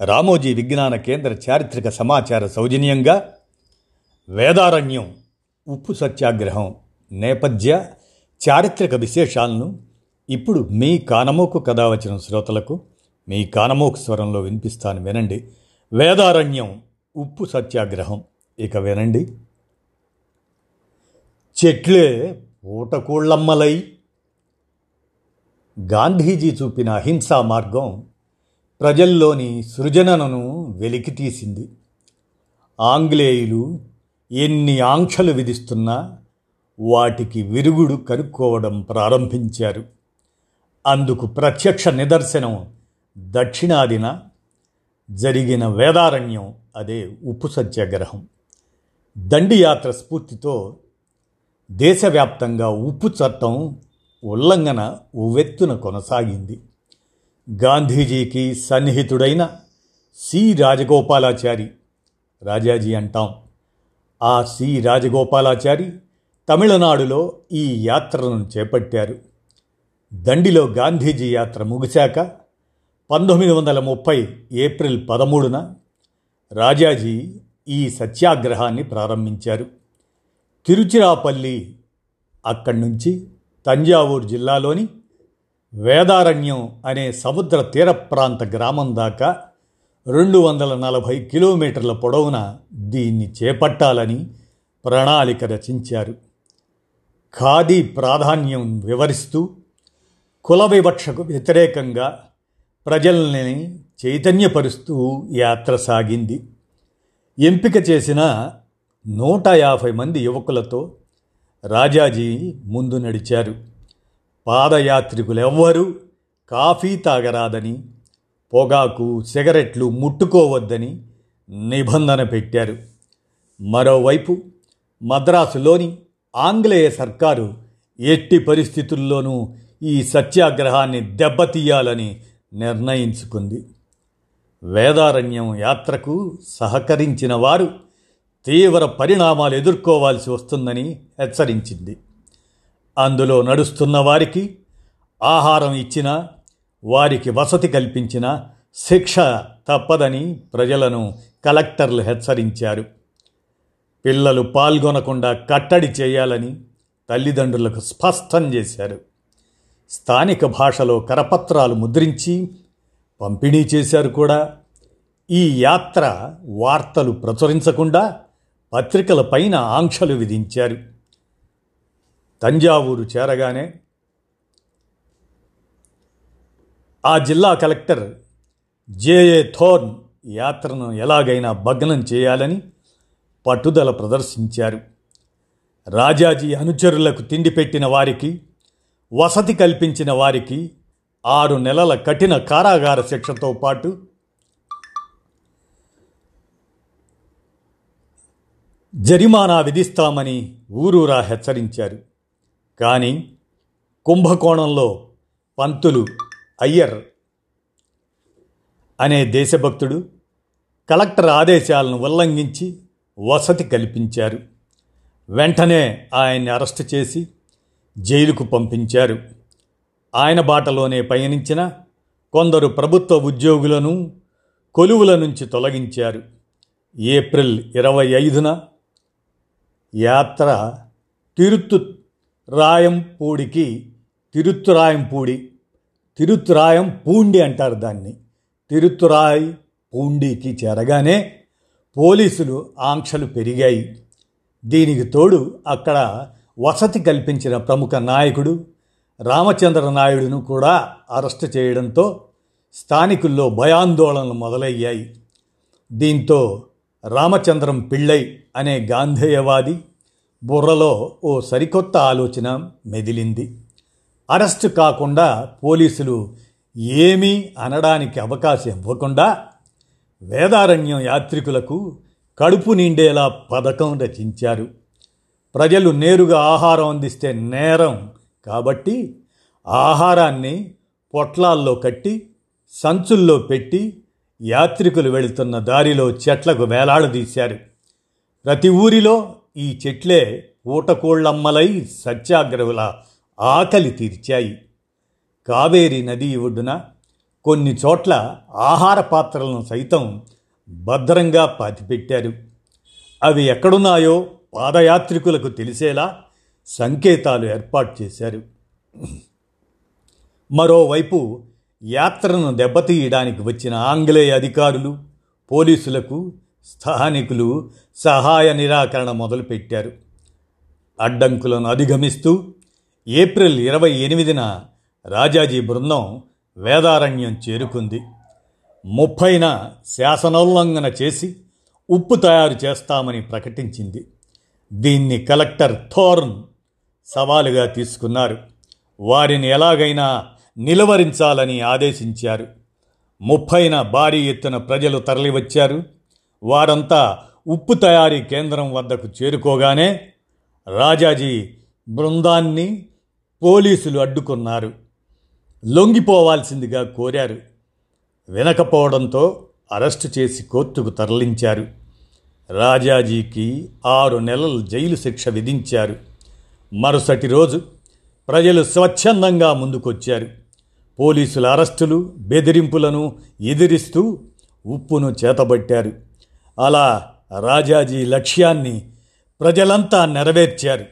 రామోజీ విజ్ఞాన కేంద్ర చారిత్రక సమాచార సౌజన్యంగా వేదారణ్యం ఉప్పు సత్యాగ్రహం నేపథ్య చారిత్రక విశేషాలను ఇప్పుడు మీ కానమోకు కథ వచ్చిన శ్రోతలకు మీ కానమోకు స్వరంలో వినిపిస్తాను వినండి. వేదారణ్యం ఉప్పు సత్యాగ్రహం ఇక వినండి. చెట్లే పూటకూళ్ళమ్మలై గాంధీజీ చూపిన అహింసా మార్గం ప్రజల్లోని సృజనను వెలికితీసింది. ఆంగ్లేయులు ఎన్ని ఆంక్షలు విధిస్తున్నా వాటికి విరుగుడు కనుక్కోవడం ప్రారంభించారు. అందుకు ప్రత్యక్ష నిదర్శనం దక్షిణాదిన జరిగిన వేదారణ్యం అదే ఉప్పు సత్యాగ్రహం దండియాత్ర స్ఫూర్తితో దేశవ్యాప్తంగా ఉప్పు చట్టం ఉల్లంఘన ఉవ్వెత్తున కొనసాగింది. గాంధీజీకి సన్నిహితుడైన సి. రాజగోపాలాచారి రాజాజీ అంటాం. ఆ సి. రాజగోపాలాచారి తమిళనాడులో ఈ యాత్రను చేపట్టారు. దండిలో గాంధీజీ యాత్ర ముగిశాక పంతొమ్మిది వందల ముప్పై ఏప్రిల్ పదమూడున రాజాజీ ఈ సత్యాగ్రహాన్ని ప్రారంభించారు. తిరుచిరాపల్లి అక్కడి నుంచి తంజావూరు జిల్లాలోని వేదారణ్యం అనే సముద్ర తీర ప్రాంత గ్రామం దాకా రెండు వందల నలభై కిలోమీటర్ల పొడవున దీన్ని చేపట్టాలని ప్రణాళిక రచించారు. ఖాదీ ప్రాధాన్యం వివరిస్తూ కుల వివక్షకు వ్యతిరేకంగా ప్రజల్ని చైతన్యపరుస్తూ యాత్ర సాగింది. ఎంపిక చేసిన నూట యాభై మంది యువకులతో రాజాజీ ముందు నడిచారు. పాదయాత్రికులెవ్వరూ కాఫీ తాగరాదని పొగాకు సిగరెట్లు ముట్టుకోవద్దని నిబంధన పెట్టారు. మరోవైపు మద్రాసులోని ఆంగ్లేయ సర్కారు ఎట్టి పరిస్థితుల్లోనూ ఈ సత్యాగ్రహాన్ని దెబ్బతీయాలని నిర్ణయించుకుంది. వేదారణ్యం యాత్రకు సహకరించిన వారు తీవ్ర పరిణామాలు ఎదుర్కోవాల్సి వస్తుందని హెచ్చరించింది. అందులో నడుస్తున్న వారికి ఆహారం ఇచ్చిన వారికి వసతి కల్పించిన శిక్ష తప్పదని ప్రజలను కలెక్టర్లు హెచ్చరించారు. పిల్లలు పాల్గొనకుండా కట్టడి చేయాలని తల్లిదండ్రులకు స్పష్టం చేశారు. స్థానిక భాషలో కరపత్రాలు ముద్రించి పంపిణీ చేశారు కూడా. ఈ యాత్ర వార్తలు ప్రచురించకుండా పత్రికల పైన ఆంక్షలు విధించారు. తంజావూరు చేరగానే ఆ జిల్లా కలెక్టర్ జేఏ థోర్న్ యాత్రను ఎలాగైనా భగ్నం చేయాలని పట్టుదల ప్రదర్శించారు. రాజాజీ అనుచరులకు తిండి పెట్టిన వారికి వసతి కల్పించిన వారికి ఆరు నెలల కఠిన కారాగార శిక్షతో పాటు జరిమానా విధిస్తామని ఊరూరా హెచ్చరించారు. కానీ కుంభకోణంలో పంతులు అయ్యర్ అనే దేశభక్తుడు కలెక్టర్ ఆదేశాలను ఉల్లంఘించి వసతి కల్పించారు. వెంటనే ఆయన్ని అరెస్టు చేసి జైలుకు పంపించారు. ఆయన బాటలోనే పయనించిన కొందరు ప్రభుత్వ ఉద్యోగులను కొలువుల నుంచి తొలగించారు. ఏప్రిల్ ఇరవై ఐదున యాత్ర తిరుత్తు రాయంపూడికి తిరుత్తురాయంపూడి తిరుత్తురాయం పూండి అంటారు దాన్ని. తిరుత్తురాయ్ పూండికి చేరగానే పోలీసులు ఆంక్షలు పెరిగాయి. దీనికి తోడు అక్కడ వసతి కల్పించిన ప్రముఖ నాయకుడు రామచంద్ర నాయుడును కూడా అరెస్టు చేయడంతో స్థానికుల్లో భయాందోళనలు మొదలయ్యాయి. దీంతో రామచంద్రం పిళ్ళై అనే గాంధేయవాది బుర్రలో ఓ సరికొత్త ఆలోచన మెదిలింది. అరెస్టు కాకుండా పోలీసులు ఏమీ అనడానికి అవకాశం ఇవ్వకుండా వేదారణ్యం యాత్రికులకు కడుపు నిండేలా పథకం రచించారు. ప్రజలు నేరుగా ఆహారం అందిస్తే నేరం కాబట్టి ఆహారాన్ని పొట్లాల్లో కట్టి సంచుల్లో పెట్టి యాత్రికులు వెళుతున్న దారిలో చెట్లకు వేలాడదీశారు. ప్రతి ఊరిలో ఈ చెట్లే ఊటకోళ్ళమ్మలై సత్యాగ్రహుల ఆకలి తీర్చాయి. కావేరి నది ఒడ్డున కొన్ని చోట్ల ఆహార పాత్రలను సైతం భద్రంగా పాతిపెట్టారు. అవి ఎక్కడున్నాయో పాదయాత్రికులకు తెలిసేలా సంకేతాలు ఏర్పాటు చేశారు. మరోవైపు యాత్రను దెబ్బతీయడానికి వచ్చిన ఆంగ్లేయ అధికారులు పోలీసులకు స్థానికులు సహాయ నిరాకరణ మొదలుపెట్టారు. అడ్డంకులను అధిగమిస్తూ ఏప్రిల్ ఇరవై ఎనిమిదిన రాజాజీ బృందం వేదారణ్యం చేరుకుంది. ముప్పైన శాసనోల్లంఘన చేసి ఉప్పు తయారు చేస్తామని ప్రకటించింది. దీన్ని కలెక్టర్ థోర్న్ సవాలుగా తీసుకున్నారు. వారిని ఎలాగైనా నిలువరించాలని ఆదేశించారు. ముప్పైన భారీ ఎత్తున ప్రజలు తరలివచ్చారు. వారంతా ఉప్పు తయారీ కేంద్రం వద్దకు చేరుకోగానే రాజాజీ బృందాన్ని పోలీసులు అడ్డుకున్నారు. లొంగిపోవాల్సిందిగా కోరారు. వినకపోవడంతో అరెస్టు చేసి కోర్టుకు తరలించారు. రాజాజీకి ఆరు నెలలు జైలు శిక్ష విధించారు. మరుసటి రోజు ప్రజలు స్వచ్ఛందంగా ముందుకొచ్చారు. పోలీసుల అరెస్టులు బెదిరింపులను ఎదిరిస్తూ ఉప్పును చేతబట్టారు. అలా రాజాజీ లక్ష్యాన్ని ప్రజలంతా నెరవేర్చారు.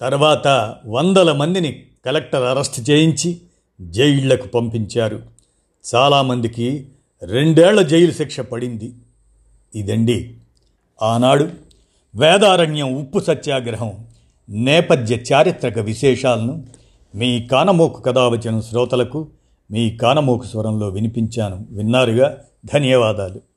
తర్వాత వందల మందిని కలెక్టర్ అరెస్ట్ చేయించి జైళ్ళకు పంపించారు. చాలామందికి రెండేళ్ళ జైలు శిక్ష పడింది. ఇదండి. ఆనాడు వేదారణ్యం ఉప్పు సత్యాగ్రహం నేపథ్య చారిత్రక విశేషాలను మీ కానమోకు కథావచన శ్రోతలకు మీ కానమోకు స్వరంలో వినిపించాను. విన్నారుగా? ధన్యవాదాలు.